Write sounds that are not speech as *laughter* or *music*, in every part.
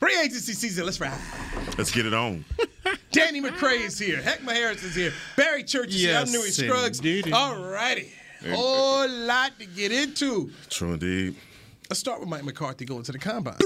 Free agency season. Let's ride. Let's get it on. *laughs* Danny McCray is here. Heckma Harris is here. Barry Church is here. I'm Yes, Newy Scruggs. indeedy. All righty. Whole lot to get into. True indeed. Let's start with Mike McCarthy going to the combine.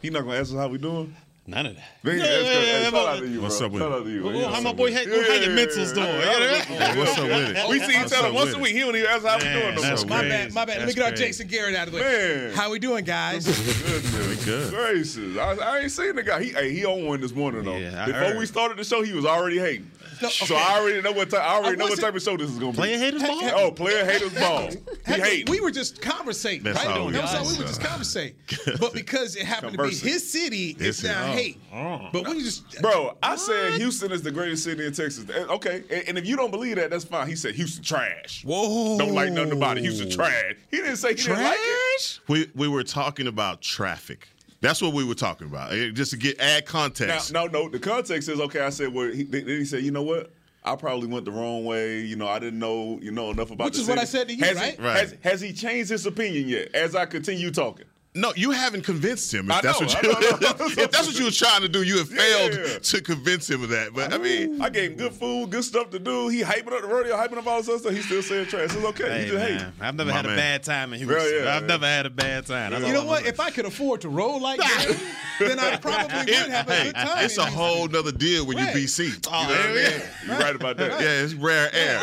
He not gonna ask us how we doing. None of that. Man, Yeah, that's yeah, yeah, Hey, yeah, shout out to you, What's bro. up with Shout it? out to you. Well, Yeah, how my boy with Hank- it? how your mentals doing? Yeah, What's up with it? We see each other once a week. He don't even ask how we doing. no that's. My crazy. bad, my bad. Let me get our crazy. Jason Garrett out of the way. Man. How we doing, guys? Goodness good. gracious. I, I ain't seen the guy. He hey, he on one this morning though. Yeah, Before heard. we started the show, he was already hating. No, So okay. I already know what type. I already I know what type of show this is gonna be. Player haters ball? Oh, player haters ball. He Heck, hate. we were just conversating, That's right? all we That was got. all we were just conversating. *laughs* But because it happened to be his city, it's His now city. hate. But we just Bro, I said Houston is the greatest city in Texas. Eh, Okay, and, and if you don't believe that, that's fine. He said Houston trash. Whoa. Don't like nothing about it. Houston trash. He didn't say he didn't like it. We we were talking about traffic. That's what we were talking about. Eh, Just to get add Now, context. no, no. The context is okay. I said, well, he, then he said, you know what? I probably went the wrong way. You know, I didn't know, you know, enough about. Which the is what. I said to you, has right? He, Right. Has, has he changed his opinion yet? As I continue talking. No, you haven't convinced him. If I that's know, what I you know, I know. *laughs* if that's what you were trying to do, you have failed yeah, yeah. to convince him of that. But I mean, I gave him good food, good stuff to do. He hyping up the rodeo, hyping up all this other stuff. He's still saying trash. It's okay. Hey, he just man, hate. I've never My had man. a bad time in Houston. Yeah, yeah, I've yeah. never had a bad time. That's You know I'm what? gonna If I could afford to roll like that, *laughs* then I probably would have a hey, good time. it's a whole nother deal when Right. you BC. You Oh, know what I mean? yeah. You're right about that. Yeah, it's rare *laughs* air.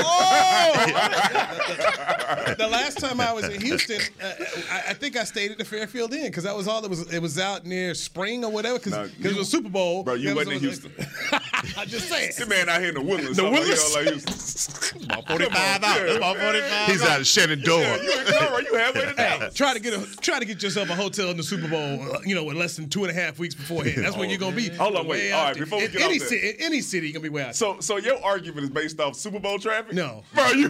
the last time I was in Houston, uh, I, I think I stayed at the Fairfield Inn because that was all it was. It was out near Spring or whatever because Nah, it was Super Bowl. Bro, you wasn't in Houston. *laughs* I'm just saying. This man out here in the Woodlands. The talking about he Woodlands? don't like Houston. *laughs* About 45 out. Yeah, That's about 45 He's out of Shenandoah. Yeah, you in Colorado. You halfway to Dallas. Try to get a try to get yourself a hotel in the Super Bowl. uh, You know, in less than two and a half weeks beforehand. That's when you're gonna be. Hold on, wait. way All out right, there. before we get off any that. city, any city, you're gonna be way out. there. So, so your argument is based off Super Bowl traffic? No. bro. You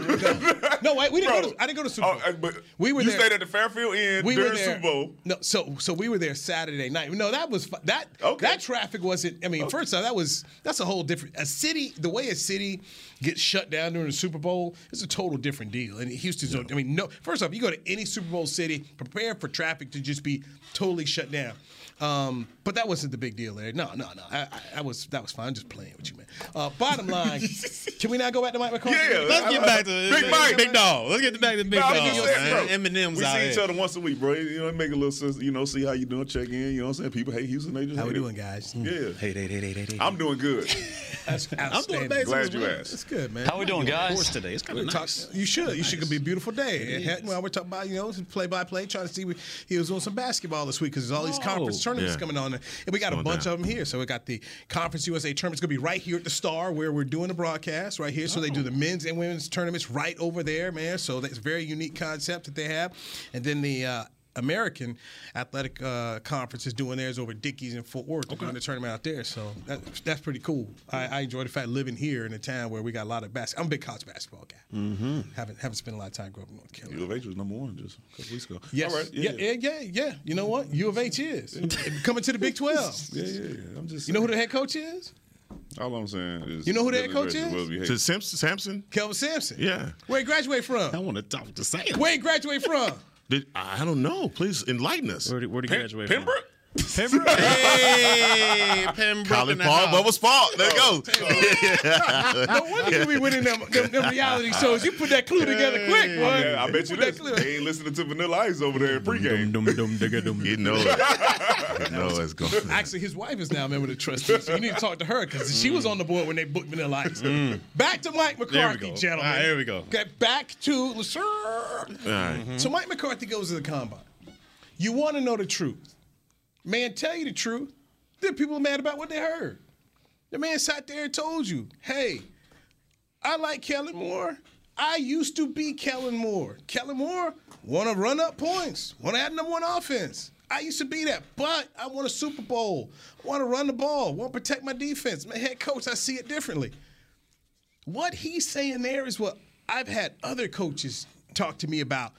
No, wait, we didn't Bro. go to- I didn't go to Super Bowl. Oh, uh, but We were you there- stayed at the Fairfield Inn we during. Super Bowl. No, so so we were there Saturday night. No, that was that Okay. that traffic wasn't. I mean, oh. first off, that was that's a whole different. A city, the way a city gets shut down during the Super Bowl, it's a total different deal. And Houston's, I mean, no. First off, you go to any Super Bowl city, prepare for traffic to just be totally shut down. Um, but that wasn't the big deal there. No, no, no. I, I, I was that was fine. I'm just playing with you, man. Uh, bottom line, *laughs* can we not go back to Mike McCarthy? Yeah, Let's get back to Big Mike. Big dog. Let's get back to Big No, dog. I'm just saying, bro. Eminem's we out see each other once a week, bro. You know, it make a little sense. You know, see how you doing, check in. You know what I'm saying? People hate Houston. They just How we hate it. doing, guys? Yeah, Hey, hey, hey, hey, hey, hey. I'm doing good. *laughs* That's *laughs* I'm doing outstanding. basic Glad as you well. asked. That's good, man. How we doing, Of course guys? today. It's kind We of talk- nice. You should. You should. Could be a beautiful day. And well, we're talking about you know play by play, trying to see. We, He was doing some basketball this week because there's all these conference Oh, tournaments yeah. coming on, and we got a bunch down. of them here. So we got the Conference USA tournament's gonna be right here at the Star where we're doing the broadcast right here. So they do the men's and women's tournaments right over there, man. So that's a very unique concept that they have, and then the. Uh, American Athletic uh, Conference is doing theirs over Dickies in Fort Worth. They're doing the tournament out there, so that, that's pretty cool. I, I enjoy the fact living here in a town where we got a lot of basketball. I'm a big college basketball guy. Mm-hmm. Haven't haven't spent a lot of time growing up in North Carolina. U of H was number one just a couple weeks ago. Yes. All right. yeah. yeah, yeah, yeah. You know what? U of H is *laughs* coming to the Big Twelve. *laughs* Yeah, yeah, yeah. I'm just. You know who the head coach is? All I'm saying is. You know who the head coach is? To Simpson, Samson? Kelvin Sampson. Yeah. Where he graduate I want to talk to Sam. Where he graduate from? *laughs* Did, I don't know. Please enlighten us. Where did, where did he Pen- graduate Pembroke? from? *laughs* Hey, Pembroke Colin in Paul, house. Bubba's fault. There you go. Oh, *laughs* no wonder you be winning them, them, them reality shows. You put that clue together quick, boy. Yeah, I bet you Put that this. clue- They ain't listening to Vanilla Ice over there in pregame. Dum, dum, digga, dum. You know it. You know it's going. *laughs* Actually, his wife is now a member of the trustee, so you need to talk to her because she mm. was on the board when they booked Vanilla Ice. Mm. Back to Mike McCarthy, gentlemen. Right, here we go. Okay, back to Lasur. All right. Mm-hmm. So Mike McCarthy goes to the combine. You want to know the truth. Man, tell you the truth. Then people are mad about what they heard. The man sat there and told you, hey, I like Kellen Moore. I used to be Kellen Moore. Kellen Moore want to run up points, want to add number one offense. I used to be that, but I want a Super Bowl. I want to run the ball. I want to protect my defense. My head coach, I see it differently. What he's saying there is what I've had other coaches talk to me about,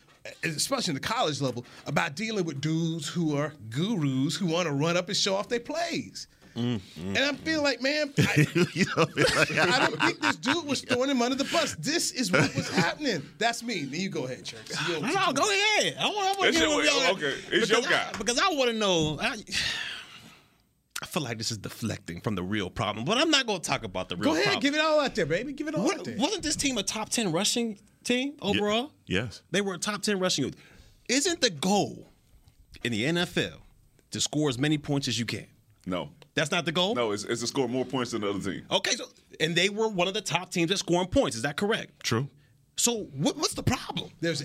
especially in the college level, about dealing with dudes who are gurus who want to run up and show off their plays. Mm, mm. And I'm feeling like, man, *laughs* I, you know, like, I don't think this dude was throwing him under the bus. This is what was happening. That's me. Then you go ahead, Church. You No, no, go ahead. I want, I want to get your- with y'all. okay, it's your Because I- guy. because I want to know. I, I feel like this is deflecting from the real problem, but I'm not going to talk about the real problem. Go ahead, problem. give it all out there, baby. Give it all out there. wasn't this team a top 10 rushing team overall? yes. They were a top 10 rushing. Isn't the goal in the NFL to score as many points as you can? No, That's not the goal? no, it's, it's to score more points than the other team. Okay, so and they were one of the top teams at scoring points. Is that correct? True. So what, what's the problem? There's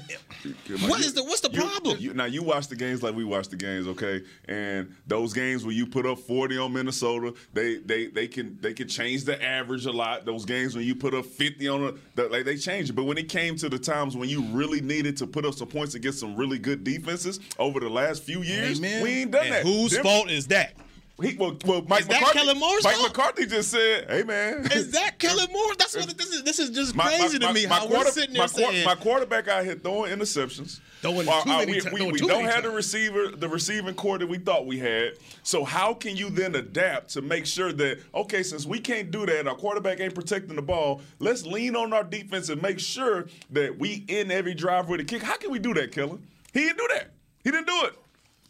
What is the- what's the You- problem? you- now you watch the games like we watch the games, okay? And those games where you put up 40 on Minnesota, they they they can they can change the average a lot. Those games when you put up 50 on a, the, like they change it. But when it came to the times when you really needed to put up some points against some really good defenses over the last few years, Amen. we ain't done And that. whose Them- fault is that? He, well, well, Mike Is that McCarthy. Kellen Moore's Mike fault? McCarthy just said, "Hey man, Is that *laughs* Kellen Moore? That's what this is. This is just My- crazy my- to me my how we're sitting there my, saying. my quarterback out here throwing interceptions. Throwing Uh, too uh, many we ti- we, we don't have the receiver, the receiving core that we thought we had. So how can you then adapt to make sure that okay, since we can't do that, our quarterback ain't protecting the ball. Let's lean on our defense and make sure that we end every drive with a kick. How can we do that, Kellen? He didn't do that. He didn't do it.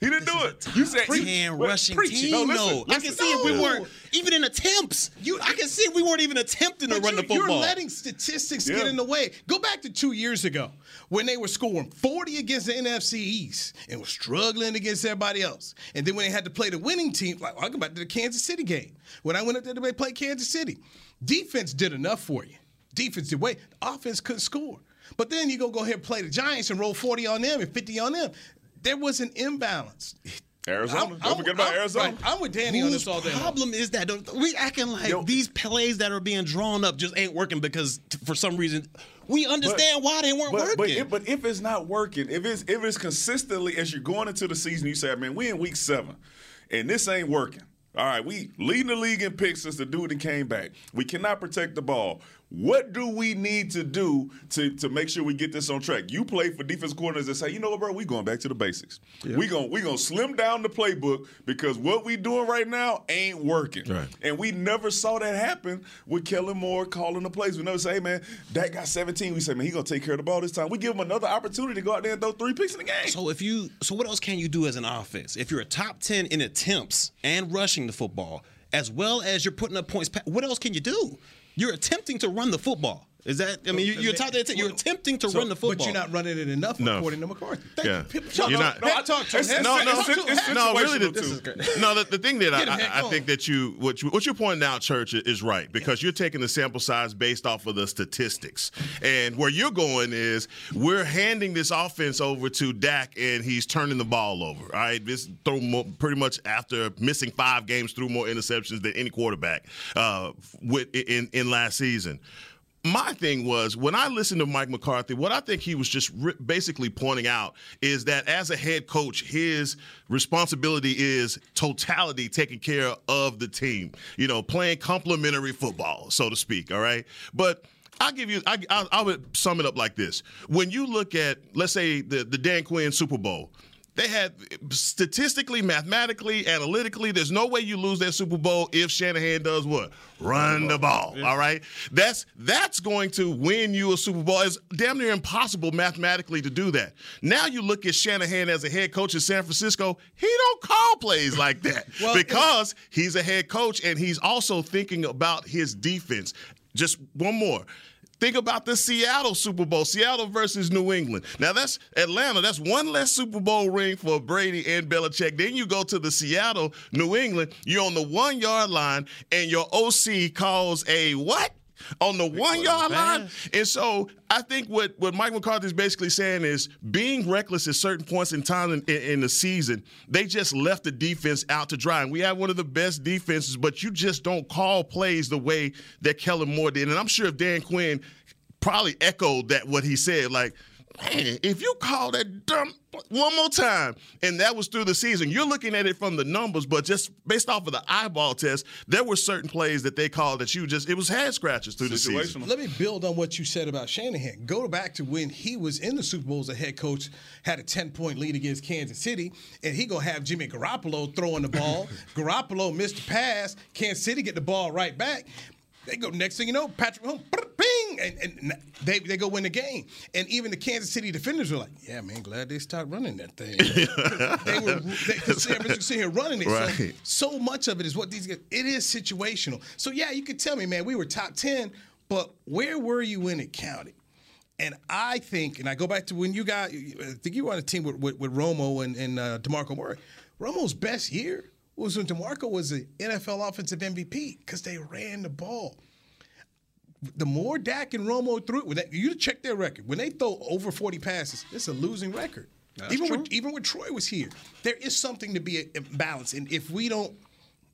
He didn't do it. You said Ten rushing preach team, No, listen, though. I listen. can see if we weren't even in attempts. You, I can see if we weren't even attempting to run you, the football. You're letting statistics Yeah. get in the way. Go back to two years ago when they were scoring 40 against the NFC East and were struggling against everybody else. And then when they had to play the winning team, like I'll go back to the Kansas City game. When I went up there to play Kansas City, defense did enough for you. Defense did way. The offense couldn't score. But then you go go ahead and play the Giants and roll 40 on them and 50 on them. There was an imbalance. Arizona. I'm- Don't I'm- forget about I'm- Arizona. right, I'm with Danny on Whose this all day. long. problem is that? We acting like Yo. these plays that are being drawn up just ain't working because t- for some reason we understand why they weren't but, working. But if, but if it's not working, if it's if it's consistently as you're going into the season, you say, man, we in week seven, and this ain't working. All right, we leading the league in picks since the dude that came back. We cannot protect the ball. What do we need to do to, to make sure we get this on track? You play for defense coordinators that say, you know what, bro, we going back to the basics. We going we gonna slim down the playbook because what we doing right now ain't working. Right. And we never saw that happen with Kellen Moore calling the plays. We never say, hey man, that got 17. We say, man, he gonna take care of the ball this time. We give him another opportunity to go out there and throw three picks in the game. So if you, so what else can you do as an offense? If you're a top ten in attempts and rushing the football, as well as you're putting up points, what else can you do? You're attempting to run the football. Is that? I mean, you, you're, top, you're attempting to So- run the football. But you're not running it enough, No. according to McCarthy. Thank Yeah. you. You're not- no, I talked to him. No, no, no. Really, the, no. The, the thing that I, I, I think that you what you what you're pointing out, Church, is right because you're taking the sample size based off of the statistics, and where you're going is we're handing this offense over to Dak, and he's turning the ball over. All right, this throw more, pretty much after missing five games, threw more interceptions than any quarterback uh, with in in last season my thing was when I listened to Mike McCarthy, what I think he was just ri basically pointing out is that as a head coach, his responsibility is totality taking care of the team, you know, playing complementary football, so to speak. All right. But I'll give you, I, I, I would sum it up like this. When you look at, let's say, the, the Dan Quinn Super Bowl, they had statistically, mathematically, analytically, there's no way you lose that Super Bowl if Shanahan does what? Run the ball. All right. That's that's going to win you a Super Bowl. It's damn near impossible mathematically to do that. Now you look at Shanahan as a head coach in San Francisco, he don't call plays like that. *laughs* Well, because he's a head coach and he's also thinking about his defense. Just one more. Think about the Seattle Super Bowl, Seattle versus New England. Now that's Atlanta. That's one less Super Bowl ring for Brady and Belichick. Then you go to the Seattle, New England. You're on the one yard line, and your OC calls a what? On the one yard line. And so I think what, what Mike McCarthy is basically saying is being reckless at certain points in time in, in, in the season, they just left the defense out to dry. And we have one of the best defenses, but you just don't call plays the way that Kellen Moore did. And I'm sure if Dan Quinn probably echoed that what he said, like, man, if you call that dumb one more time, and that was through the season, you're looking at it from the numbers, but just based off of the eyeball test, there were certain plays that they called that you just, it was head scratches through the season. Let me build on what you said about Shanahan. Go back to when he was in the Super Bowl as a head coach, had a 10 point lead against Kansas City, and he going to have Jimmy Garoppolo throwing the ball. *laughs* Garoppolo missed the pass, Kansas City get the ball right back. They go next thing you know, Patrick Mahomes, bing, and, and, they, they go win the game. And even the Kansas City defenders were like, "Yeah, man, glad they stopped running that thing." *laughs* they were because San Francisco sitting here running it. Right. So, so much of it is what these guys. It is situational. So yeah, you could tell me, man, we were top ten, but where were you when it counted? And I think, and I go back to when you got, I think you were on a team with, with, with Romo and, and uh, DeMarco Murray. Romo's best year was when DeMarco was the NFL offensive MVP because they ran the ball. The more Dak and Romo threw it, you check their record. When they throw over 40 passes, it's a losing record. That's even true. when even when Troy was here, there is something to be a, a balance. And if we don't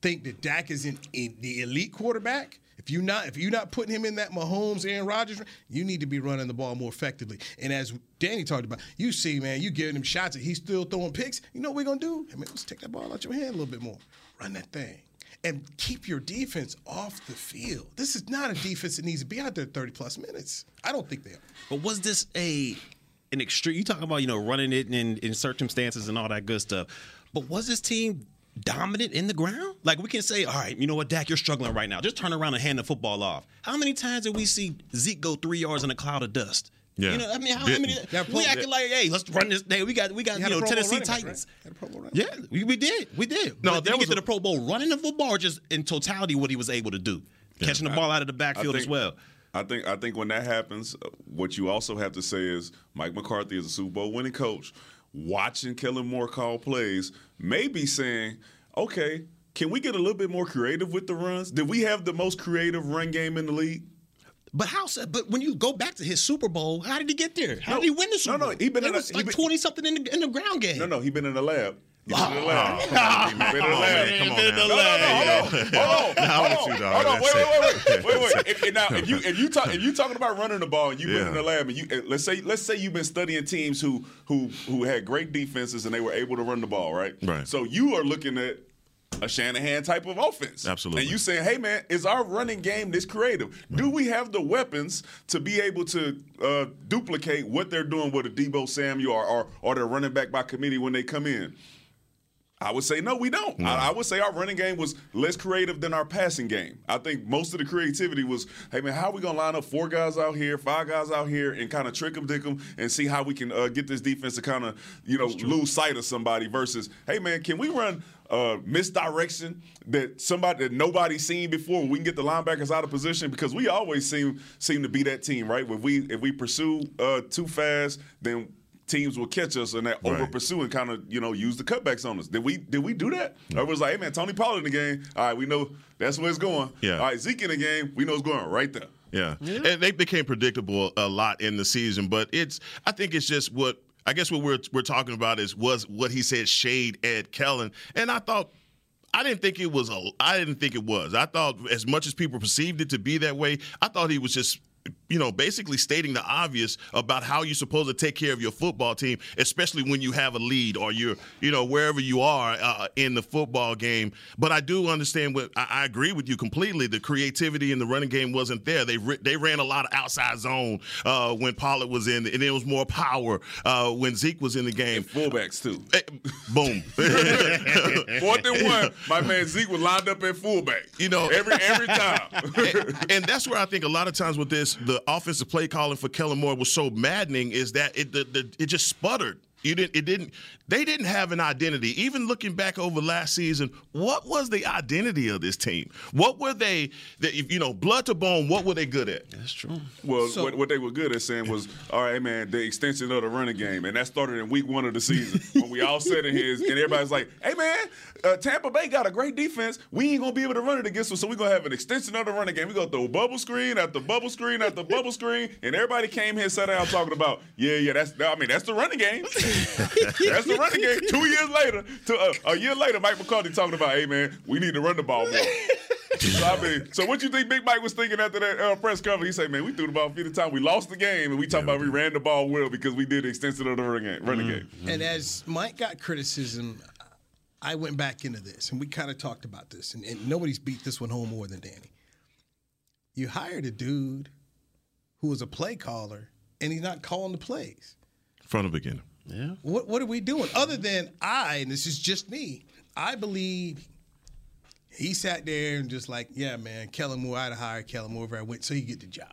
think that Dak is in, in the elite quarterback, if you're not if you're not putting him in that Mahomes, Aaron Rodgers, you need to be running the ball more effectively. And as Danny talked about, you see, man, you giving him shots and he's still throwing picks. You know what we're gonna do? I mean, let's take that ball out your hand a little bit more. Run that thing. And keep your defense off the field. This is not a defense that needs to be out there 30 plus minutes. I don't think they are. But was this a an extreme? You talking about you know running it in in circumstances and all that good stuff. But was this team dominant in the ground? Like we can say, all right, you know what, Dak, you're struggling right now. Just turn around and hand the football off. How many times did we see Zeke go three yards in a cloud of dust? Yeah. You know, I mean, how, how Didn't. many? Yeah, we Pro- acting like, hey, let's run this day. We got, we got, He you know, Tennessee running Titans. right? Pro Bowl Yeah, we, we did, we did. No, but there did was get to a- the Pro Bowl running the football, just in totality what he was able to do, catching the ball out of the backfield as well. I think I think when that happens, uh, what you also have to say is Mike McCarthy is a Super Bowl winning coach. Watching Kellen Moore call plays, maybe saying, "Okay, can we get a little bit more creative with the runs? Did we have the most creative run game in the league?" But how? But when you go back to his Super Bowl, how did he get there? How No, did he win the Super no, Bowl? no, no, he been It in was he like been- twenty something in the in the ground game. No, no, he been in the lab. He been in the Oh, lab. *laughs* come on, He been in the Come on, man. Come on Been in now. the No, no, lab. no, hold on, hold on, Now hold on, you, dog. hold on, wait, wait, wait, wait, wait, wait. If, now, if you if you talk if you talking about running the ball and you've been Yeah. in the lab and you let's say let's say you've been studying teams who who who had great defenses and they were able to run the ball, right? Right. So you are looking at a Shanahan type of offense. Absolutely. And you saying, hey man, is our running game this creative? Do we have the weapons to be able to uh, duplicate what they're doing with a Deebo Samuel or, or or their running back by committee when they come in? I would say no, we don't. I, I would say our running game was less creative than our passing game. I think most of the creativity was, hey man, how are we gonna line up four guys out here, five guys out here, and kind of trick them, dick them, and see how we can uh, get this defense to kind of, you know, lose sight of somebody. Versus, hey man, can we run uh, misdirection that somebody that nobody's seen before? We can get the linebackers out of position because we always seem seem to be that team, right? If we if we pursue uh, too fast, then teams will catch us and that Right. over pursue and kind of you know use the cutbacks on us. Did we did we do that? Or was like, hey man, Tony Pollard in the game. All right, we know that's where it's going. Yeah. All right, Zeke in the game. We know it's going right there. Yeah. And they became predictable a lot in the season, but it's I think it's just what I guess what we're we're talking about is was what he said shade Ed Kellen. And I thought I didn't think it was a I didn't think it was. I thought as much as people perceived it to be that way, I thought he was just you know, basically stating the obvious about how you're supposed to take care of your football team, especially when you have a lead or you're, you know, wherever you are uh, in the football game. But I do understand what I, I agree with you completely. The creativity in the running game wasn't there. They ri- they ran a lot of outside zone uh, when Pollard was in, and it was more power uh, when Zeke was in the game. Fullbacks too. Eh, Boom. *laughs* Fourth and one, my man Zeke was lined up at fullback. You know- every every time. *laughs* and, and that's where I think a lot of times with this, the offensive play calling for Kellen Moore was so maddening is that it the, the, it just sputtered. You didn't. It didn't. They didn't have an identity. Even looking back over last season, what was the identity of this team? What were they? That you know, blood to bone. What were they good at? That's true. Well, So- what, what they were good at saying was, all right, man, the extension of the running game, and that started in week one of the season *laughs* when we all said in his, and everybody's like, hey, man, uh, Tampa Bay got a great defense. We ain't gonna be able to run it against them, so we're gonna have an extension of the running game. We're gonna throw bubble screen after bubble screen after bubble screen, and everybody came here, sat down, talking about, yeah, yeah, that's, I mean, that's the running game. *laughs* that's the running *laughs* game. Two years later, to, uh, a year later, Mike McCarthy talking about, hey, man, we need to run the ball more. *laughs* so, I mean, so what you think Big Mike was thinking after that uh, press conference? He said, "Man, we threw the ball 50 times. We lost the game, and we talking about we ran the ball well because we did extensive of the running game." Running game. And as Mike got criticism, I went back into this, and we kind of talked about this, and, and nobody's beat this one home more than Danny. You hired a dude who was a play caller, and he's not calling the plays. From the beginning. Yeah. What what are we doing? Other than I, and this is just me, I believe he sat there and just like, yeah, man, Kellen Moore, I'd have hired Kellen Moore if I went so he get the job.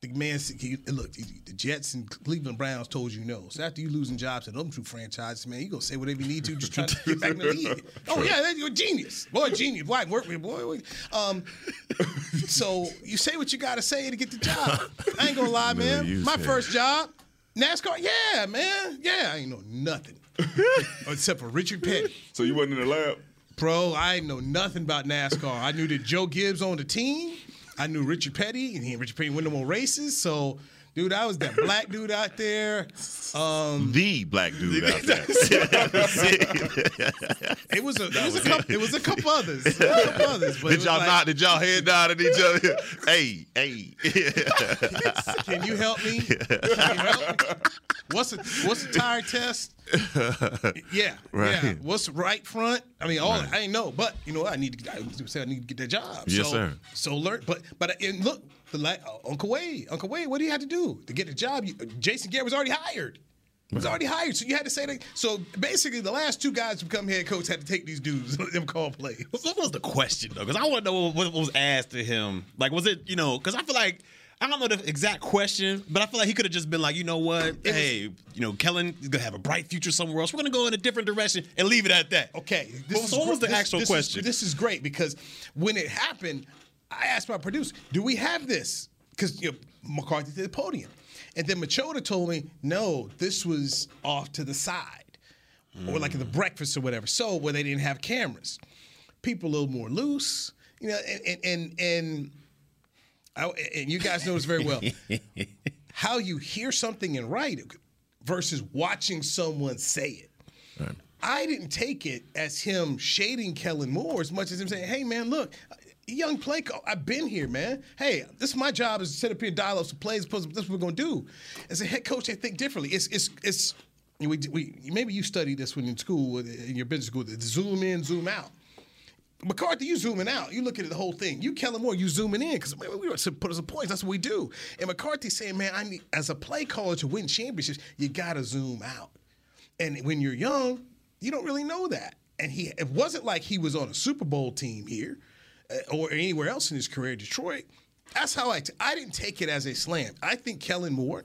The man, he, look, the Jets and Cleveland Browns told you no. So after you losing jobs at them two franchises, man, you gonna say whatever you need to, just trying to get back in the league. *laughs* Oh yeah, you're a genius, boy, genius. Boy, work with boy. Um, so you say what you gotta say to get the job. I ain't gonna lie, man. you My said. first job, NASCAR. Yeah, man. Yeah, I ain't know nothing *laughs* except for Richard Petty. So you wasn't in the lab. Bro, I didn't know nothing about NASCAR. I knew that Joe Gibbs on the team. I knew Richard Petty, and he and Richard Petty win no more races. So, dude, I was that black dude out there. Um, The black dude out there. *laughs* it was a, it was, a couple, it was a couple others. A couple others. But Did y'all like, not? Did y'all head nod at each other? *laughs* hey, hey. Can you help me? Can you help me? What's a what's a tire test? *laughs* Yeah, Right. yeah. What's right front? I mean, all I ain't know, but you know, what? I need to. I said I need to get that job. Yes, so, sir. So learn, but but and look, the like uh, Uncle Wade, Uncle Wade, what do you have to do to get the job? You, uh, Jason Garrett was already hired. He was already hired, so you had to say that. So basically, the last two guys to become head coach had to take these dudes, let *laughs* them call plays. What was the question though? Because I want to know what, what was asked to him. Like, was it you know? Because I feel like I don't know the exact question, but I feel like he could have just been like, you know what? hey, you know, Kellen is gonna have a bright future somewhere else. We're gonna go in a different direction and leave it at that. Okay. Well, so what was the this- actual this is- question? this is great because when it happened, I asked my producer, "Do we have this?" Because you know, McCarthy did the podium, and then Machota told me, "No, this was off to the side, or like at the mm. breakfast or whatever." So where they didn't have cameras, people a little more loose, you know, and and and. and I, and you guys know this very well. *laughs* how you hear something and write it versus watching someone say it. I didn't take it as him shading Kellen Moore as much as him saying, "Hey, man, look." Young play call. I've been here, man. Hey, this is my job is to sit up here and dial up some plays. This is what we're gonna do. As a head coach, I think differently. It's it's it's. We, we maybe you studied this when in school in your business school. The zoom in, zoom out. McCarthy, you zooming out. You look at the whole thing. You Kellen Moore, you zooming in because we were to put us some points. That's what we do. And McCarthy's saying, man, I need as a play caller to win championships, you gotta zoom out. And when you're young, you don't really know that. And he it wasn't like he was on a Super Bowl team here uh, or anywhere else in his career, Detroit. That's how I. T- I didn't take it as a slam. I think Kellen Moore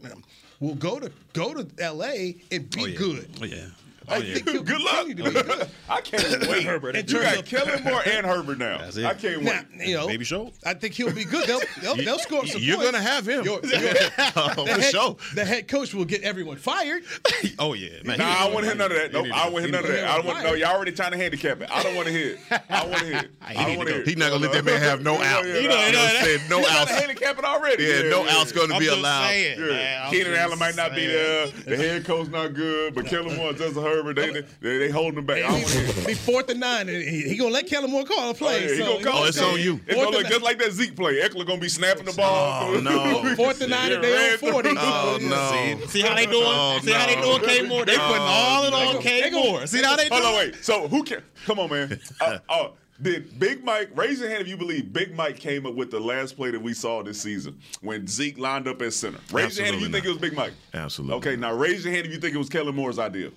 will go to go to L.A. and be good. Oh yeah. I think he'll Good luck. continue to be good. I can't wait. Herbert. You got of- Kellen Moore and Herbert now. That's it. I can't Now, wait. you know, Baby show? I think he'll be good. They'll they'll, they'll score some You're points. gonna have him. Your- *laughs* your- *laughs* oh, For the, head, sure. the head coach will get everyone fired. *laughs* Oh yeah. Man, Nah, I don't want to hear none of that. He Nope, I don't want to hear none of that. I don't want. No, y'all already trying to handicap it. I don't want to hear it. I don't want to hear it. I don't want to hear it. He not gonna let that man have no out. You know, yeah. you know what I'm saying? No You trying outs. handicap it already. Yeah, no outs gonna be allowed. saying, man. Yeah. I'm Keenan Allen might not be there. The head coach not good, but Kellen Moore, and Justin Herbert, they they, they holding him back. I don't want to hear it. be fourth and nine, and he, he gonna let Kellen Moore call a Oh, play. yeah, he so, gonna call Oh, it. it's on you. It's gonna look just like that Zeke play. Ekeler gonna be snapping the ball. Oh, no. *laughs* Fourth and nine, and they Yeah, on forty. Oh *laughs* no. See how they doing? Oh, See how they no. doing K Moore? They putting all it on They K go- Moore. See how they doing? Hold doing? on, wait. So who can? Come on, man. Uh, uh, did Big Mike raise your hand if you believe Big Mike came up with the last play that we saw this season when Zeke lined up at center? Raise your hand if you Absolutely think it was Big Mike. Absolutely Okay, now raise your hand if you think it was Kellen Moore's idea.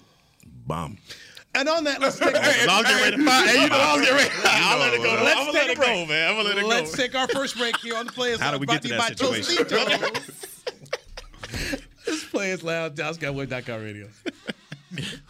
Bomb. And on that, let's take. *laughs* I'm getting ready to find. Hey, you know I'm getting ready. I'll let it go. Let's I'm gonna take let a it go, break. man. I'm gonna let it Let's take our first break here on the Players How Lounge. do we get to brought that you by situation? Tostitos. *laughs* This Players Lounge, DallasCowboys.com radio. *laughs*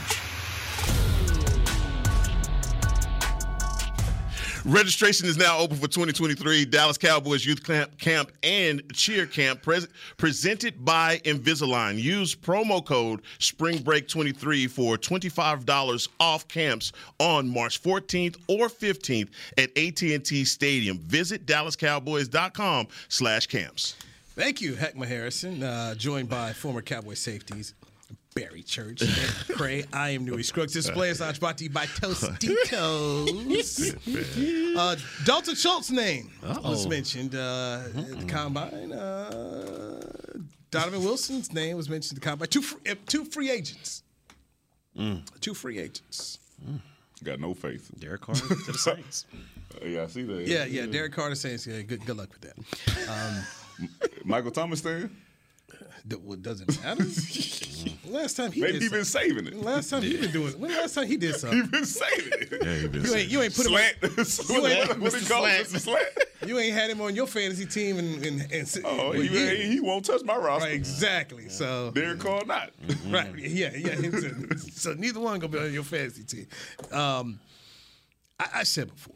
Registration is now open for 2023 Dallas Cowboys Youth Camp, camp and Cheer Camp pres- presented by Invisalign. Use promo code SPRINGBREAK23 for $25 off camps on March 14th or 15th at AT&T Stadium. Visit DallasCowboys.com slash camps. Thank you, Heckma Harrison, uh, joined by former Cowboy safeties Barry Church, *laughs* and Cray. I am Newy Scruggs. This play is brought to you by Tostitos. *laughs* uh, Dalton Schultz's name Uh-oh. was mentioned uh, at the combine. Uh, Donovan Wilson's name was mentioned at the combine. Two, free, two free agents. Mm. Two free agents. Mm. Got no faith. Derek Carter to the Saints. *laughs* Uh, yeah, I see that. Yeah, yeah. Derek Carter Saints. Yeah, good, good luck with that. Um, Michael Thomas there. What doesn't matter? *laughs* last time he maybe he been saving it. Last time he been doing. When last time he did *laughs* something? he been saving it. Yeah, he been. You ain't *laughs* you ain't put slant. him. On, you ain't what he call it, slant. You ain't had him on your fantasy team and and, and oh he, he, he, won't touch my roster. Right, exactly. Yeah. So Derek Carr not. Mm-hmm. Right. Yeah. Yeah. so neither one gonna be on your fantasy team. Um, I, I said before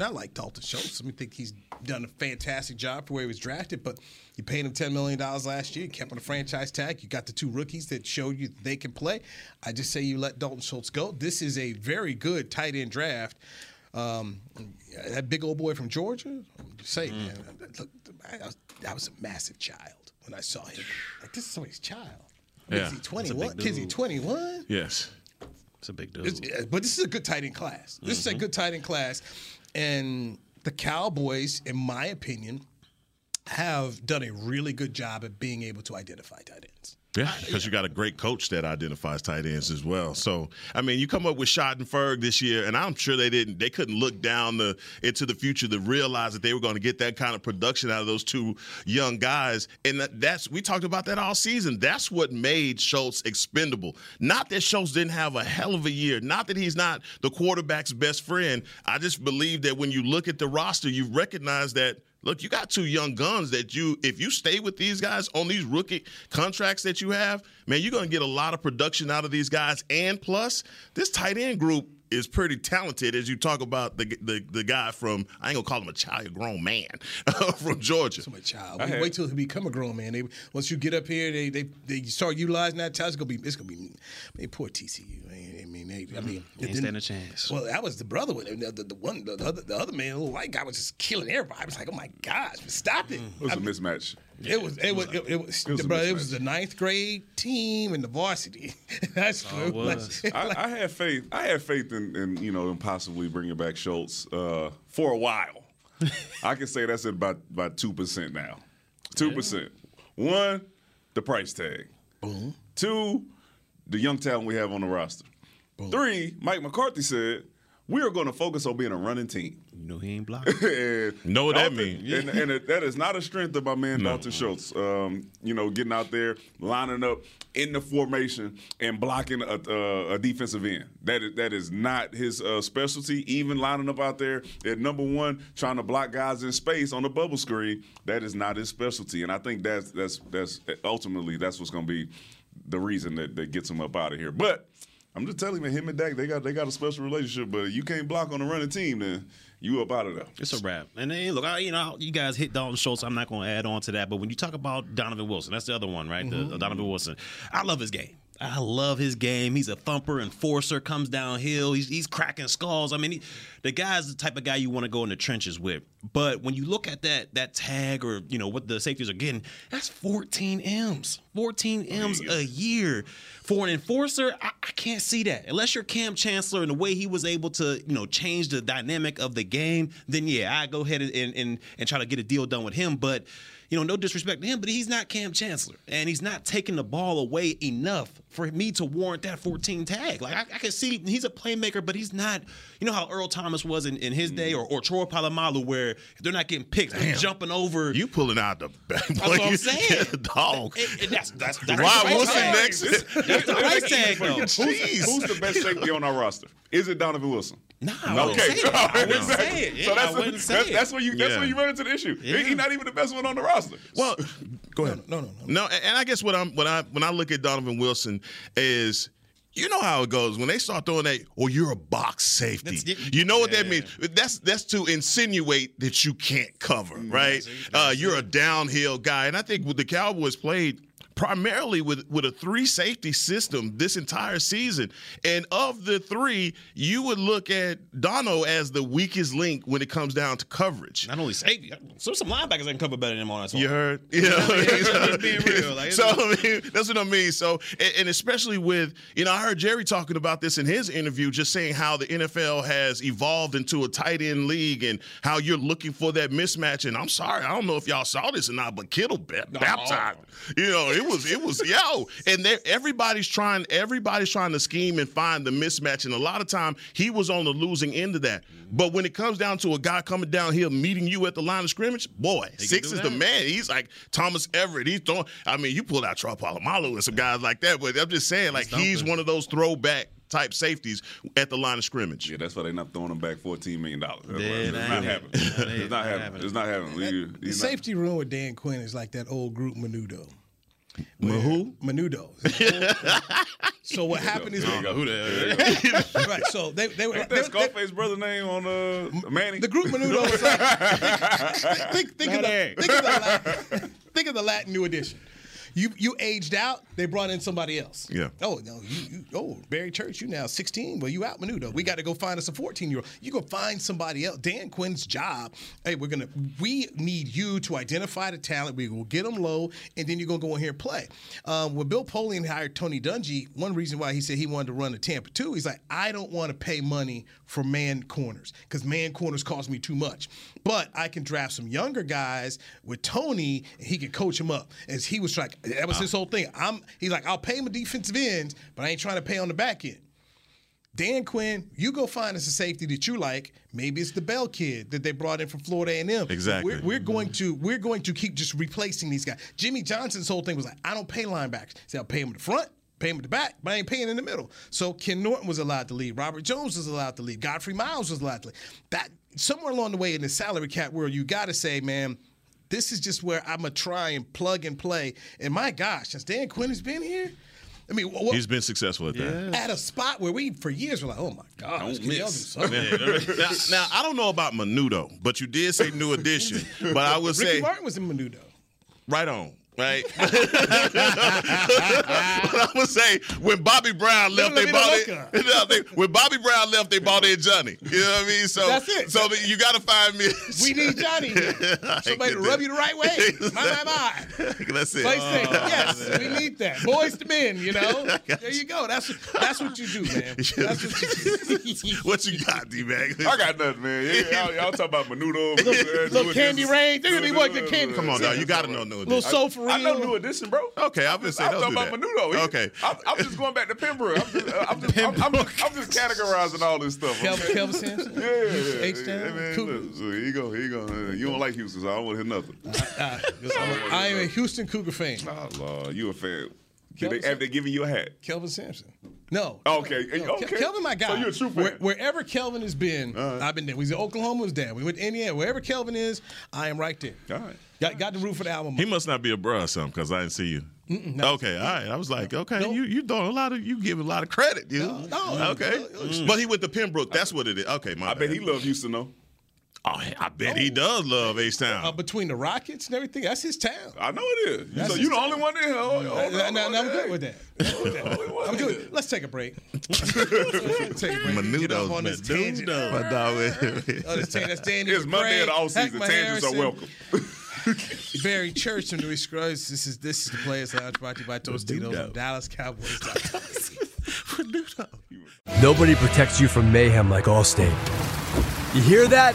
not like Dalton Schultz. I mean, think he's done a fantastic job for where he was drafted, but you paid him $10 million last year. You kept on a franchise tag. You got the two rookies that showed you they can play. I just say you let Dalton Schultz go. This is a very good tight end draft. Um, that big old boy from Georgia, say, mm. man, look, I was, I was a massive child when I saw him. Like, this is somebody's child. Yeah. Is he 21? Is he 21? Yes. It's a big deal. But this is a good tight end class. This mm-hmm. is a good tight end class. And the Cowboys, in my opinion, have done a really good job at being able to identify tight ends. Yeah, ah, because you got a great coach that identifies tight ends as well. So, I mean, you come up with Schadenberg this year, and I'm sure they didn't, they couldn't look down the into the future to realize that they were going to get that kind of production out of those two young guys. And that's we talked about that all season. That's what made Schultz expendable. Not that Schultz didn't have a hell of a year. Not that he's not the quarterback's best friend. I just believe that when you look at the roster, you recognize that Look, you got two young guns that you, if you stay with these guys on these rookie contracts that you have, man, you're going to get a lot of production out of these guys. And plus, this tight end group is pretty talented as you talk about the the, the guy from I ain't gonna call him a child, a grown man *laughs* from Georgia. So child. Wait, wait, till he become a grown man. They, once you get up here, they they, they start utilizing that talent. It's gonna be it's gonna be. I mean, poor TCU. I mean, they, I mean, ain't stand a chance. Well, that was the brother with. The, the, the one, the, other, the other man, the little white guy, was just killing everybody. I was like, oh my gosh, stop it. It was I a mismatch. It was it was it, it was, it was, bro, it was the ninth grade team and the varsity. *laughs* That's true. It was. *laughs* I, I, had faith. I had faith in, in you know in possibly bringing back Schultz uh, for a while. *laughs* I can say that's at about about two percent now. Two percent. One, the price tag. Boom. Two, the young talent we have on the roster. Boom. Three, Mike McCarthy said We are going to focus on being a running team. You know he ain't blocking. *laughs* and Know what that Dalton- mean. And, and it- that is not a strength of my man Dalton Schultz. Um, you know, getting out there, lining up in the formation, and blocking a, a, a defensive end. That is that is not his uh, specialty. Even lining up out there at number one, trying to block guys in space on the bubble screen. That is not his specialty. And I think that's that's that's ultimately that's what's going to be the reason that, that gets him up out of here. But I'm just telling you, man, him and Dak, they got they got a special relationship. But if you can't block on a running team, then you up out of there. It's a wrap. And then look, I, you know, you guys hit Dalton Schultz. I'm not going to add on to that. But when you talk about Donovan Wilson, that's the other one, right? The, mm-hmm. Donovan Wilson. I love his game. I love his game. He's a thumper, enforcer, comes downhill. He's, he's cracking skulls. I mean, he, the guy's the type of guy you want to go in the trenches with. But when you look at that that tag or you know what the safeties are getting, that's 14 M's, 14 M's a year for an enforcer. I, I can't see that unless you're Kam Chancellor and the way he was able to you know change the dynamic of the game. Then yeah, I go ahead and and and try to get a deal done with him. But you know, no disrespect to him, but he's not Kam Chancellor, and he's not taking the ball away enough for me to warrant that 14 tag. Like I, I can see he's a playmaker, but he's not. You know how Earl Thomas was in, in his day, or, or Troy Polamalu, where they're not getting picks, they're jumping over. You pulling out the back. *laughs* That's what I'm saying. *laughs* Dog. And- and that's that's that's Why the price Wilson tag. next? That's the price tag, *laughs* though. Who's, who's the best safety on our roster? Is it Donovan Wilson? Nah, I Okay, say *laughs* that. I wouldn't Exactly. say it. so Yeah, that's I wouldn't say that's, it. that's where you that's Yeah. where you run into the issue. Yeah. He's not even the best one on the roster. Well, *clears throat* go ahead. No, no, no. No, and and I guess what I'm when I when I look at Donovan Wilson is you know how it goes when they start throwing that. Oh, you're a box safety. Yeah. you know what that Yeah. means? That's that's to insinuate that you can't cover, right? Uh, you're a downhill guy, and I think what the Cowboys played primarily with with a three safety system this entire season. And of the three, you would look at Dono as the weakest link when it comes down to coverage. Not only safety, so some linebackers that can cover better than him on that. You heard? Yeah. *laughs* just being real, like, *laughs* so I mean, that's what I mean. So, and, and especially with, you know, I heard Jerry talking about this in his interview, just saying how the NFL has evolved into a tight end league and how you're looking for that mismatch. And I'm sorry, I don't know if y'all saw this or not, but Kittle ba- baptized. You know, it was, it was, yo, and there, everybody's trying, everybody's trying to scheme and find the mismatch. And a lot of time, he was on the losing end of that. Mm-hmm. But when it comes down to a guy coming down here meeting you at the line of scrimmage, boy, six do is the man. He's like Thomas Everett. He's throwing. I mean, you pulled out Troy Polamalu and some guys like that, but I'm just saying, like he's one of those throwback type safeties at the line of scrimmage. Yeah, that's why they're not throwing him back fourteen million dollars. Yeah, it's that not happening. It's not happening. happening. It's not happening. The safety room with Dan Quinn is like that old group Menudo. Who? Menudo. *laughs* so what happened is There you go. Who the *laughs* right. So they they were Ain't they, that they, Scarface brother name on uh, Manny? the group Menudo *laughs* was like think, think, think, of the, think of the Latin, think of the Latin new edition. You you aged out, they brought in somebody else. Yeah. Oh no, you, you oh Barry Church, you now 16. Well, you out Menudo. We got to go find us a 14 year old. You go find somebody else. Dan Quinn's job. Hey, we're gonna we need you to identify the talent. We will get them low, and then you're gonna go in here and play. Um, when Bill Polian hired Tony Dungy, one reason why he said he wanted to run the Tampa two, he's like, I don't want to pay money for man corners because man corners cost me too much. But I can draft some younger guys with Tony, and he can coach them up. As he was like, that was uh. his whole thing. I'm he's like, I'll pay him a defensive ends, but I ain't trying to pay on the back end. Dan Quinn, you go find us a safety that you like. Maybe it's the Bell kid that they brought in from Florida A&M. Exactly. We're, we're going to we're going to keep just replacing these guys. Jimmy Johnson's whole thing was like, I don't pay linebackers. See, I'll pay him in the front, pay him the back, but I ain't paying in the middle. So Ken Norton was allowed to leave. Robert Jones was allowed to leave. Godfrey Myles was allowed to leave. That somewhere along the way in the salary cap world, you got to say, man. This is just where I'm gonna try and plug and play. And my gosh, since Dan Quinn has been here, I mean, what, He's been successful at that. at a spot where we for years were like, oh my gosh, can y'all do now, now, I don't know about Menudo, but you did say new edition. *laughs* But I would Ricky say Martin was in Menudo. right on. Right, *laughs* but I would say when Bobby Brown left, they bought it. *laughs* No, they- when Bobby Brown left, they bought in Johnny. You know what I mean? So That's it. So you got to find me. We need Johnny. *laughs* Somebody to rub you the right way. My, my, my. That's it. Place thing. Oh, yes, we need that. Boyz II Men, you know. There you go. That's that's what you do, man. That's what you do. what you got, D Bag? I got nothing, man. Yeah, y'all, y'all talk about Menudo. little candy rain. They're gonna be what good candy. Come on, dog. You got to know new Little edition. Soul for Real. I know New Edition, bro. Okay, I've been saying I'm talking don't about do Menudo. that. He- Okay. I'm, I'm just going back to Pembroke. I'm just, uh, I'm just, I'm, I'm just, I'm just categorizing all this stuff. Kelvin, Kelvin Sampson. Yeah, yeah, yeah. H-Town, Hey, Cougars. here you go. Here you go. Uh, You don't like Houston, so I don't want to hear nothing. I am a Houston Cougar fan. Oh, Lord, you a fan. Kelvin They, have they given you a hat? Kelvin Sampson. No. Okay, No, okay. Kelvin, my guy. So you're a true fan. Where- wherever Kelvin has been, uh-huh. I've been there. We was in Oklahoma, was there. We went to Indiana. Wherever Kelvin is, I am right there. All right. Got, got the root for the album. He must not be a bruh or something because I didn't see you. no. okay, all right. I was like, okay, you you throwing a lot of you give a lot of credit. You No, no. okay, but he went to Pembroke. That's what it is. Okay, my I bet he loved Houston though. Oh, I bet he does love H Town. Uh, between the Rockets and everything, that's his town. I know it is. That's so his you the only one there. Oh, oh, Uh, oh, no, no, I'm oh, good with that. *laughs* I'm good. Let's take a break. *laughs* *laughs* Let's take a break. Menudo's on this tangent. My dog. Oh, this tangent. That's Danny It's Monday of the McCray, off season. Heckma Tangents are welcome. Barry Church from Louis Scruggs. This is this is the Players Lounge brought to you by Tostitos from DallasCowboys.com. Nobody protects you from mayhem like Allstate. You hear that?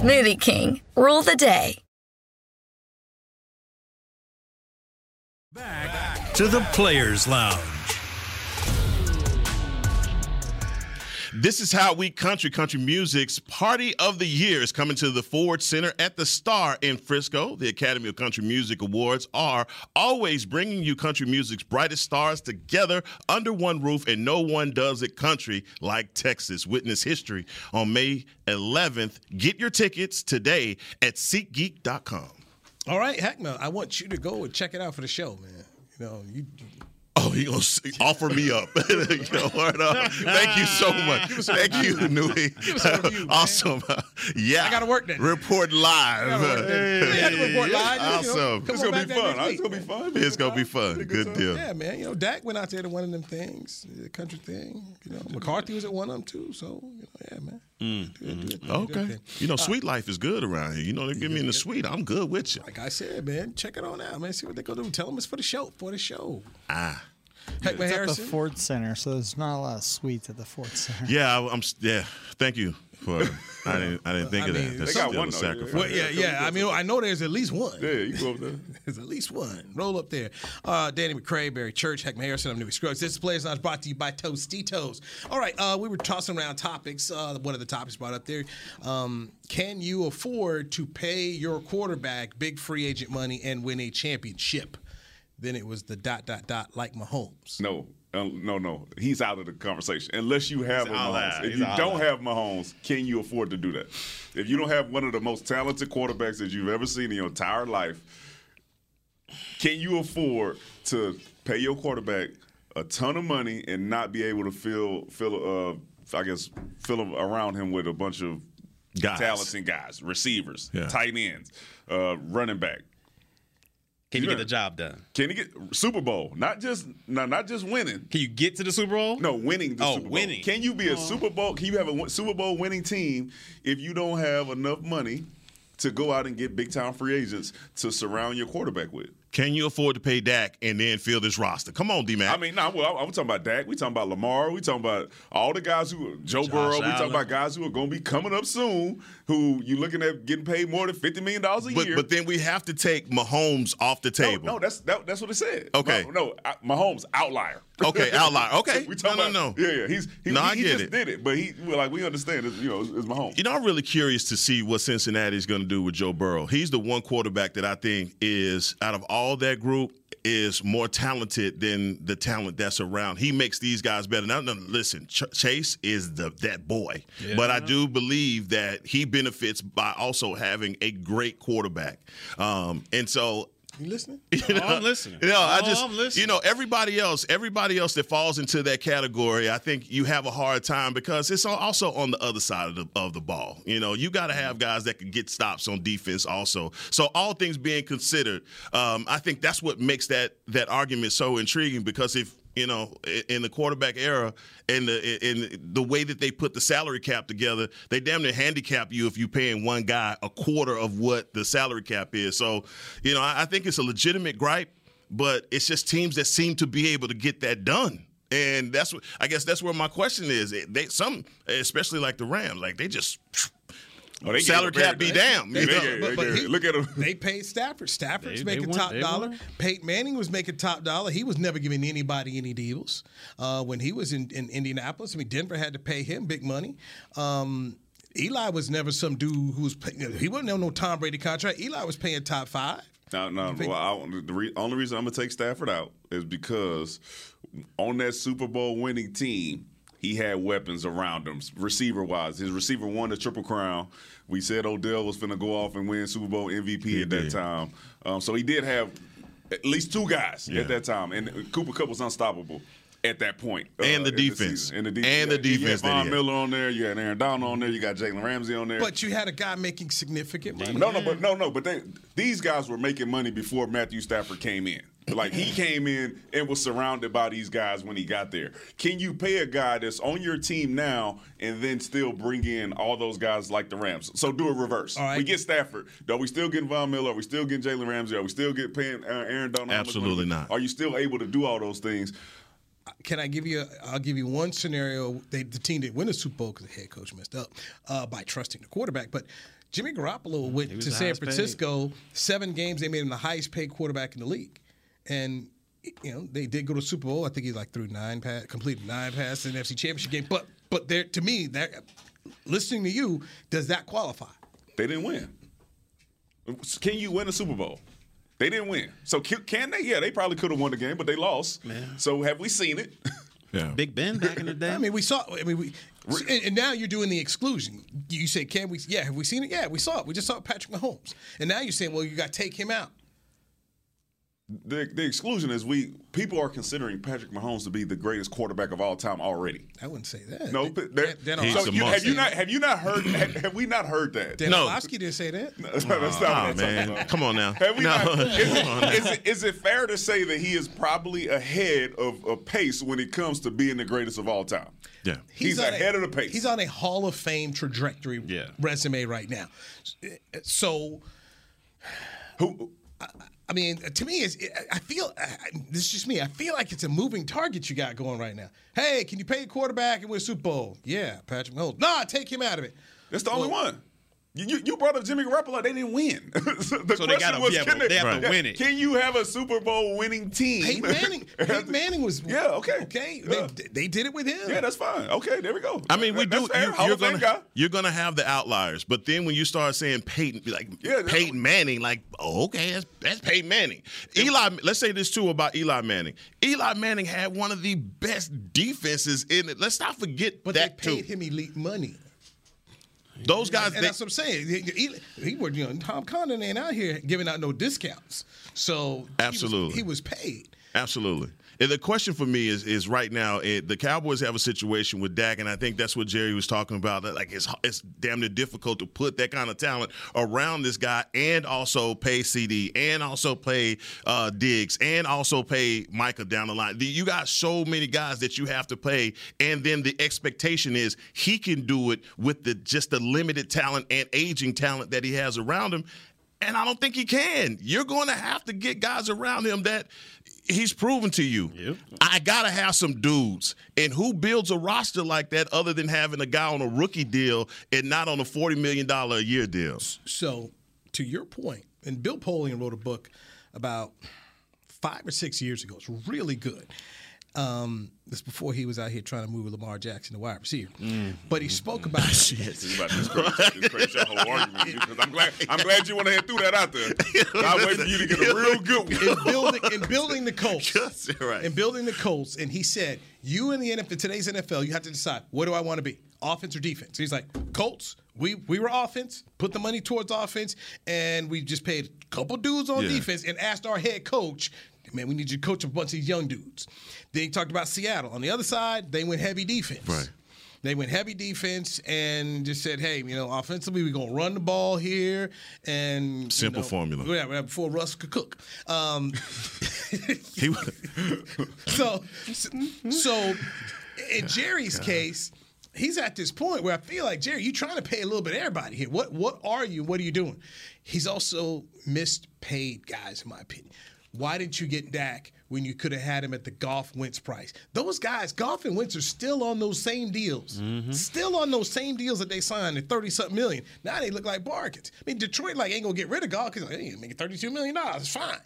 Smoothie King, rule the day. Back to the Players Lounge. This is how we country country music's party of the year is coming to the Ford Center at the Star in Frisco. The Academy of Country Music Awards are always bringing you country music's brightest stars together under one roof, and no one does it country like Texas. Witness history on May 11th. Get your tickets today at SeatGeek.com. All right, Heckma, I want you to go and check it out for the show, man. You know, you. Oh, he gonna s- offer me up. *laughs* you know, word up. Uh, thank you so much. Give us Thank you. Nui. Give us review, man. awesome. *laughs* yeah. I gotta work that. Report live. Work that. *laughs* Yeah, report live, you know. Awesome. Come It's gonna be fun. It's gonna be fun. It's gonna be fun. Good deal. Yeah, man. You know, Dak went out there to one of them things, the country thing. You know, McCarthy was at one of them too. So, you know, yeah, man. Mm, it, Okay. You know, sweet life is good around here. You know, they give me in the sweet. I'm good with you. Like I said, man, check it on out, man. See what they gonna do. Tell them it's for the show. For the show. Ah. Heckma It's at the Harrison. Ford Center, so there's not a lot of suites at the Ford Center. Yeah, I- I'm. Yeah. Thank you for. I didn't. I didn't think I of mean, that. That's they got still one, a though. sacrifice. Well, yeah, yeah. I mean, I know there's at least one. Yeah, you go up there. *laughs* There's at least one. Roll up there. Uh, Danny McCray, Barry Church, Heckman Harrison. I'm Newy Scruggs. This is Players Lounge brought to you by Tostitos. All right, uh, we were tossing around topics. Uh, one of the topics brought up there. Um, can you afford to pay your quarterback big free agent money and win a championship? Then it was the dot, dot, dot, like Mahomes. No, uh, no, no. He's out of the conversation. Unless you have He's Mahomes. If He's you don't have Mahomes, can you afford to do that? If you don't have one of the most talented quarterbacks that you've ever seen in your entire life, can you afford to pay your quarterback a ton of money and not be able to fill fill uh, I guess, fill him around him with a bunch of Guys. talented guys, receivers, Yeah. tight ends, uh, running back. Can you Yeah. get the job done? Can you get Super Bowl? Not just no, not just winning. Can you get to the Super Bowl? No, winning the Oh, Super Bowl. winning. Can you be a oh. Super Bowl? Can you have a Super Bowl winning team if you don't have enough money to go out and get big time free agents to surround your quarterback with? Can you afford to pay Dak and then fill this roster? Come on, D Mac. I mean, no, well, I'm talking about Dak. We talking about Lamar. We talking about all the guys who Joe Burrow. We talking about guys who are going to be coming up soon. Who you looking at getting paid more than fifty million dollars a but year? but then we have to take Mahomes off the table. no, that's that, that's what it said. Okay. no, no I- Mahomes outlier. Okay, outlier. *laughs* Okay. we talking No, no, about no. yeah, yeah. He's he, No, he, I he just it. did it, but he like we understand, it's, you know, it's, it's Mahomes. You know, I'm really curious to see what Cincinnati is going to do with Joe Burrow. He's the one quarterback that I think is out of all that group is more talented than the talent that's around. He makes these guys better. Now, listen, Ch- Chase is the that boy, but I do believe that he benefits by also having a great quarterback. Um, and so You listening? *laughs* you know, Oh, I'm listening. You know, I Oh, just, I'm listening. you know, everybody else, everybody else that falls into that category, I think you have a hard time because it's also on the other side of the of the ball. You know, you got to have guys that can get stops on defense also. So all things being considered, um, I think that's what makes that that argument so intriguing because if you know, in the quarterback era and the in the way that they put the salary cap together, they damn near handicap you if you're paying one guy a quarter of what the salary cap is. So, you know, I, I think it's a legitimate gripe, but it's just teams that seem to be able to get that done. And that's what I guess that's where my question is. They some, especially like the Rams, like they just Oh, they salary gave him cap be very damn. They you know? But- but he- look at him. *laughs* They paid Stafford. Stafford's They- they making won- top they dollar. won. Peyton Manning was making top dollar. He was never giving anybody any deals uh, when he was in, in Indianapolis. I mean, Denver had to pay him big money. Um, Eli was never some dude who was pay, he wasn't on no Tom Brady contract. Eli was paying top five. No, no. Well, I, the re, only reason I'm gonna take Stafford out is because on that Super Bowl winning team, he had weapons around him, receiver wise. His receiver won the triple crown. We said Odell was finna go off and win Super Bowl MVP at that time. Um, so he did have at least two guys Yeah. at that time, and Cooper Kupp was unstoppable. At that point, uh, And the defense. season. and the, de- And the yeah, you had defense that he Von had. Miller on there, you had Aaron Donald on there, you got Jalen Ramsey on there. But you had a guy making significant money. No, no, but no, no, but they these guys were making money before Matthew Stafford came in. Like he came in and was surrounded by these guys when he got there. Can you pay a guy that's on your team now and then still bring in all those guys like the Rams? So do a reverse. All right. We get Stafford. Are we still getting Von Miller? Are we still getting Jalen Ramsey? Are we still getting paying uh, Aaron Donald? Absolutely not. Are you still able to do all those things? Can I give you? A, I'll give you one scenario. They, the team didn't win the Super Bowl because the head coach messed up uh, by trusting the quarterback. But Jimmy Garoppolo went to San highest paid. Francisco. Seven games, they made him the highest paid quarterback in the league, and you know they did go to Super Bowl. I think he like threw nine pass, completed nine passes in the NFC Championship game. But but there to me, that listening to you, does that qualify? They didn't win. Can you win a Super Bowl? They didn't win. So can, can they? Yeah, they probably could have won the game, but they lost. Man. So have we seen it? *laughs* Yeah. Big Ben back in the day. I mean, we saw. I mean, we. And, and now you're doing the exclusion. You say, "Can we?" Yeah, have we seen it? Yeah, we saw it. We just saw Patrick Mahomes, and now you're saying, "Well, you got to take him out." The, the exclusion is we people are considering Patrick Mahomes to be the greatest quarterback of all time already. I wouldn't say that. No, Dan- but there- Dan He's so a Orlovsky you, have you not have you not heard have, have we not heard that? Dan No. Orlovsky didn't say that. *laughs* That's not Oh, I'm man. about. Come on now. Have we No. not, *laughs* is, Come on now. it, is, it, is it fair to say that he is probably ahead of, a pace when it comes to being the greatest of all time? Yeah. He's, on ahead a, of the pace. He's on a Hall of Fame trajectory Yeah. resume right now. So, Who, I mean, to me, it's, I feel I- this is just me. I feel like it's a moving target you got going right now. Hey, can you pay a quarterback and win a Super Bowl? Yeah, Patrick Mahomes. Nah, take him out of it. that's the only one. You, you, you brought up Jimmy Garoppolo. They didn't win. *laughs* the So question they gotta- was, yeah, can but they have to yeah, win it. Can you have a Super Bowl winning team? Peyton *laughs* Manning. Peyton Manning was Yeah, okay. okay. Yeah. They, they did it with him. Yeah, that's fine. Okay, there we go. I mean, we That's do. fair. You, Hall you're gonna guy. you're gonna have the outliers, but then when you start saying Peyton, like Yeah, that's- Peyton Manning, like oh, okay, that's, that's Peyton Manning. Eli, let's say this too about Eli Manning. Eli Manning had one of the best defenses in it. Let's not forget but that they paid too. him elite money. Those guys, And they- that's what I'm saying. He, he, he was, you know, Tom Condon ain't out here giving out no discounts. So he was- Absolutely. he was, paid. Absolutely. And the question for me is is right now it, the Cowboys have a situation with Dak, and I think that's what Jerry was talking about. That like it's it's damn near difficult to put that kind of talent around this guy, and also pay CD, and also pay uh, Diggs, and also pay Micah down the line. You got so many guys that you have to pay, and then the expectation is he can do it with the just the limited talent and aging talent that he has around him. And I don't think he can. You're going to have to get guys around him that he's proven to you. Yep. I got to have some dudes. And who builds a roster like that other than having a guy on a rookie deal and not on a $40 million a year deal? So, to your point, and Bill Polian wrote a book about five or six years ago. It's really good. Um, this before he was out here trying to move Lamar Jackson to wide receiver. But he spoke about *laughs* This about this crazy, this crazy whole argument because I'm glad I'm glad you went ahead and threw that out there. I waiting for you to get a real good one. in building in building the Colts. *laughs* right. In building the Colts, and he said, "You in the NFL, today's NFL, you have to decide what do I want to be, offense or defense." He's like, "Colts, we we were offense, put the money towards offense, and we just paid a couple dudes on Yeah. defense, and asked our head coach." Man, we need you to coach a bunch of these young dudes. Then he talked about Seattle. On the other side, they went heavy defense. Right. They went heavy defense and just said, "Hey, you know, offensively, we're gonna run the ball here." And you Simple know, formula. Yeah, before Russ could cook. Um, *laughs* *laughs* so, so in Jerry's case, he's at this point where I feel like Jerry, you're trying to pay a little bit of everybody here. What what are you? What are you doing? He's also missed paid guys, in my opinion. Why didn't you get Dak when you could have had him at the Goff Wentz price? Those guys, Goff and Wentz, are still on those same deals. Still on those same deals that they signed at 30 something million. Now they look like bargains. I mean, Detroit like ain't gonna get rid of Goff because they ain't making 32 million dollars. It's fine.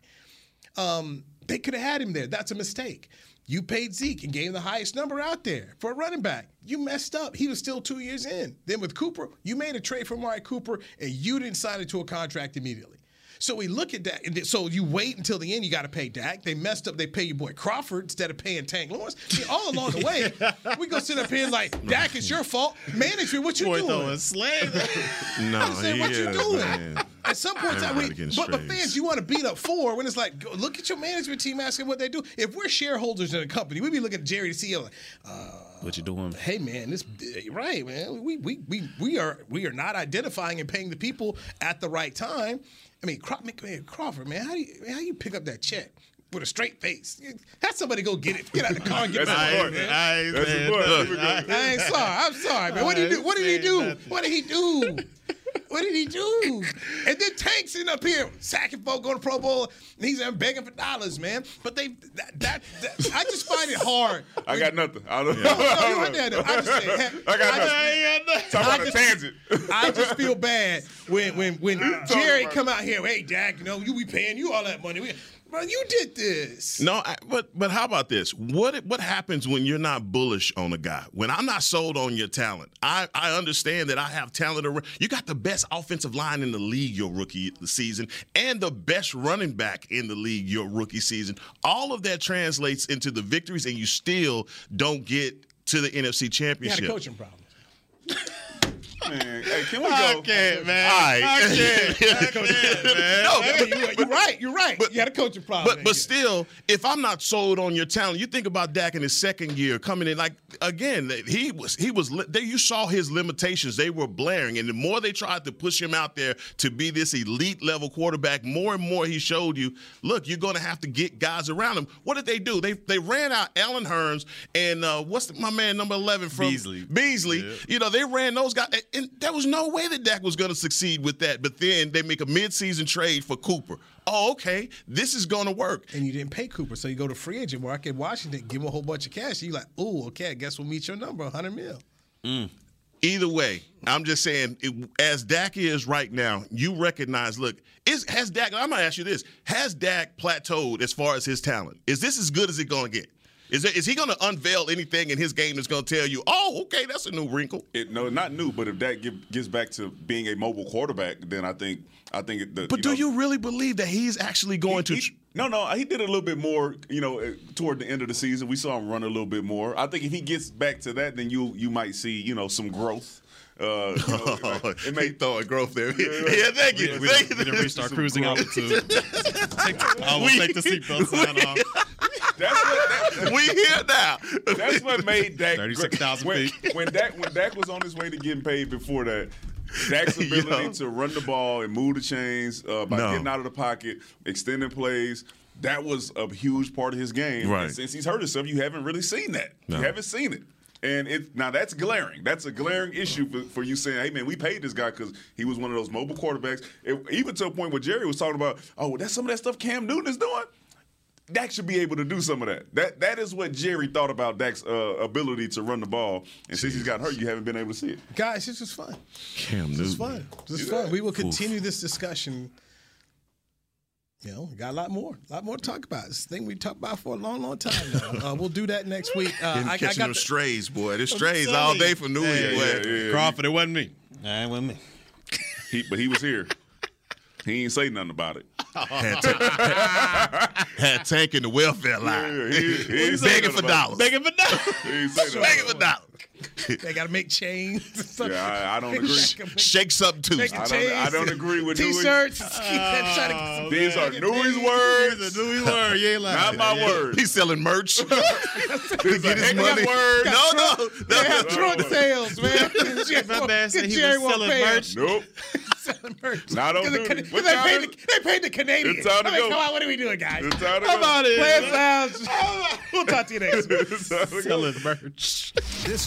Um, they could have had him there. That's a mistake. You paid Zeke and gave him the highest number out there for a running back. You messed up. He was still two years in. Then with Cooper, you made a trade for Amari Cooper and you didn't sign it to a contract immediately. So we look at that, and so you wait until the end. You got to pay Dak. They messed up. They pay your boy Crawford instead of paying Tank Lawrence. See, all along the way, *laughs* we go sit up here and like Dak, it's your fault. Management, what you Boy, doing? throwing slang. *laughs* no, I'm saying, he what you is, doing? man. At some point in time, we, but, getting but strays. fans, you want to beat up four when it's like, go, look at your management team asking what they do. If we're shareholders in a company, we'd be looking at Jerry, the CEO, like, uh, What you doing? hey man, this eh, right, man. We we we we are we are not identifying and paying the people at the right time. I mean, Craw- man, Crawford, man, how do you how you pick up that check? With a straight face, have somebody go get it. Get out of the car and get That's it. important. man. I, That's man, important. look, Here we go. I ain't sorry. I'm sorry, man. What did he do? What did he do? What did he do? What did he do? And then Tank sitting up here, sacking folk going to Pro Bowl, and he's begging for dollars, man. But they that, that, that I just find it hard. *laughs* I got nothing. I don't No, no, you there, though. I just I got I nothing. just- Talk I about a just- tangent. I just feel bad when when when *laughs* Jerry come out here. Hey, Dak, you know you be paying you all that money. We, bro, you did this. No, I, but but how about this? What what happens when you're not bullish on a guy? When I'm not sold on your talent, I I understand that I have talent. Around. You got the best offensive line in the league your rookie season, and the best running back in the league your rookie season. All of that translates into the victories, and you still don't get to the NFC Championship. You had a coaching problem. Man, hey, can we I go? can't, man. All right. I can't. *laughs* I can't, man. No, Hey, you're, you're right. You're right. But, you had a coaching problem. But but still, if I'm not sold on your talent, you think about Dak in his second year coming in. Like again, he was he was they, you saw his limitations. They were blaring, and the more they tried to push him out there to be this elite level quarterback, more and more he showed you, look, you're going to have to get guys around him. What did they do? They they ran out Allen Hurns and uh, what's the, my man number eleven from Beasley. Beasley. You know they ran those guys, and, and there was no way that Dak was going to succeed with that. But then they make a midseason trade for Cooper. Oh, okay, this is going to work. and you didn't pay Cooper, so you go to free agent market in Washington, give him a whole bunch of cash. And you're like, oh, okay, I guess we'll meet your number, 100 mil. Mm. Either way, I'm just saying, it, as Dak is right now, you recognize. Look, is has Dak? I'm gonna ask you this: Has Dak plateaued as far as his talent? Is this as good as it gonna get? Is there, is he gonna unveil anything in his game that's gonna tell you, oh, okay, that's a new wrinkle? It, no, not new, but if that give, gets back to being a mobile quarterback, then I think I think. The, But do know, you really believe that he's actually going to? He- no, no, he did a little bit more. You know, uh, toward the end of the season, we saw him run a little bit more. I think if he gets back to that, then you you might see you know some growth. Uh, you know, *laughs* it might- it he may, throwing growth there. Yeah, thank you. We, Thank we, you. didn't restart cruising altitude. *laughs* I will We- take the seatbelt *laughs* sign off. That's what that, we here now. That's what made Dak 36,000 when, feet. when Dak when Dak was on his way to getting paid before that. Dak's *laughs* ability Yo. to run the ball and move the chains uh, by No. getting out of the pocket, extending plays, that was a huge part of his game. Right. And since he's hurt himself, you haven't really seen that. No. You haven't seen it. And it now that's glaring. That's a glaring issue for, for you saying, "Hey man, we paid this guy because he was one of those mobile quarterbacks." It, even to a point where Jerry was talking about, "Oh, that's some of that stuff Cam Newton is doing." Dak should be able to do some of that. That that is what Jerry thought about Dak's uh, ability to run the ball. And since he's got hurt, you haven't been able to see it. Guys, this was fun. Cam This was Newton. fun. This was fun. We will continue this discussion. You know, we got a lot more, a lot more to talk about. This thing we talked about for a long, long time now. Uh, we'll do that next week. Uh, Been I, I catching got them the- strays, boy. There's strays all day for New Year. boy. Crawford, it wasn't me. Nah, it wasn't me. He, but he was here. He ain't say nothing about it. Had, tank, had tank in the welfare line. Yeah, he- he *laughs* begging for dollars. Begging for dollars. He ain't say nothing begging for dollars. *laughs* They got to make chains. Yeah, I, I don't agree. Shake something too. I don't, I don't agree with Dewey. T-shirts. Keep oh, *laughs* that- try to get These are Dewey's words. Louis word. You ain't lying. Not my words. He's selling merch *laughs* to get his money. word. No, no, They have no. trunk sales, man. Man he Jerry was won't selling pay merch. Nope. Selling merch. Not on Because duty. the, they, paid the, they paid the Canadians. It's time to I mean, go. Come on, what are we doing, guys? It's time to Come go. on in. Players Lounge. We'll talk to you next week. It's time to go. Selling merch. This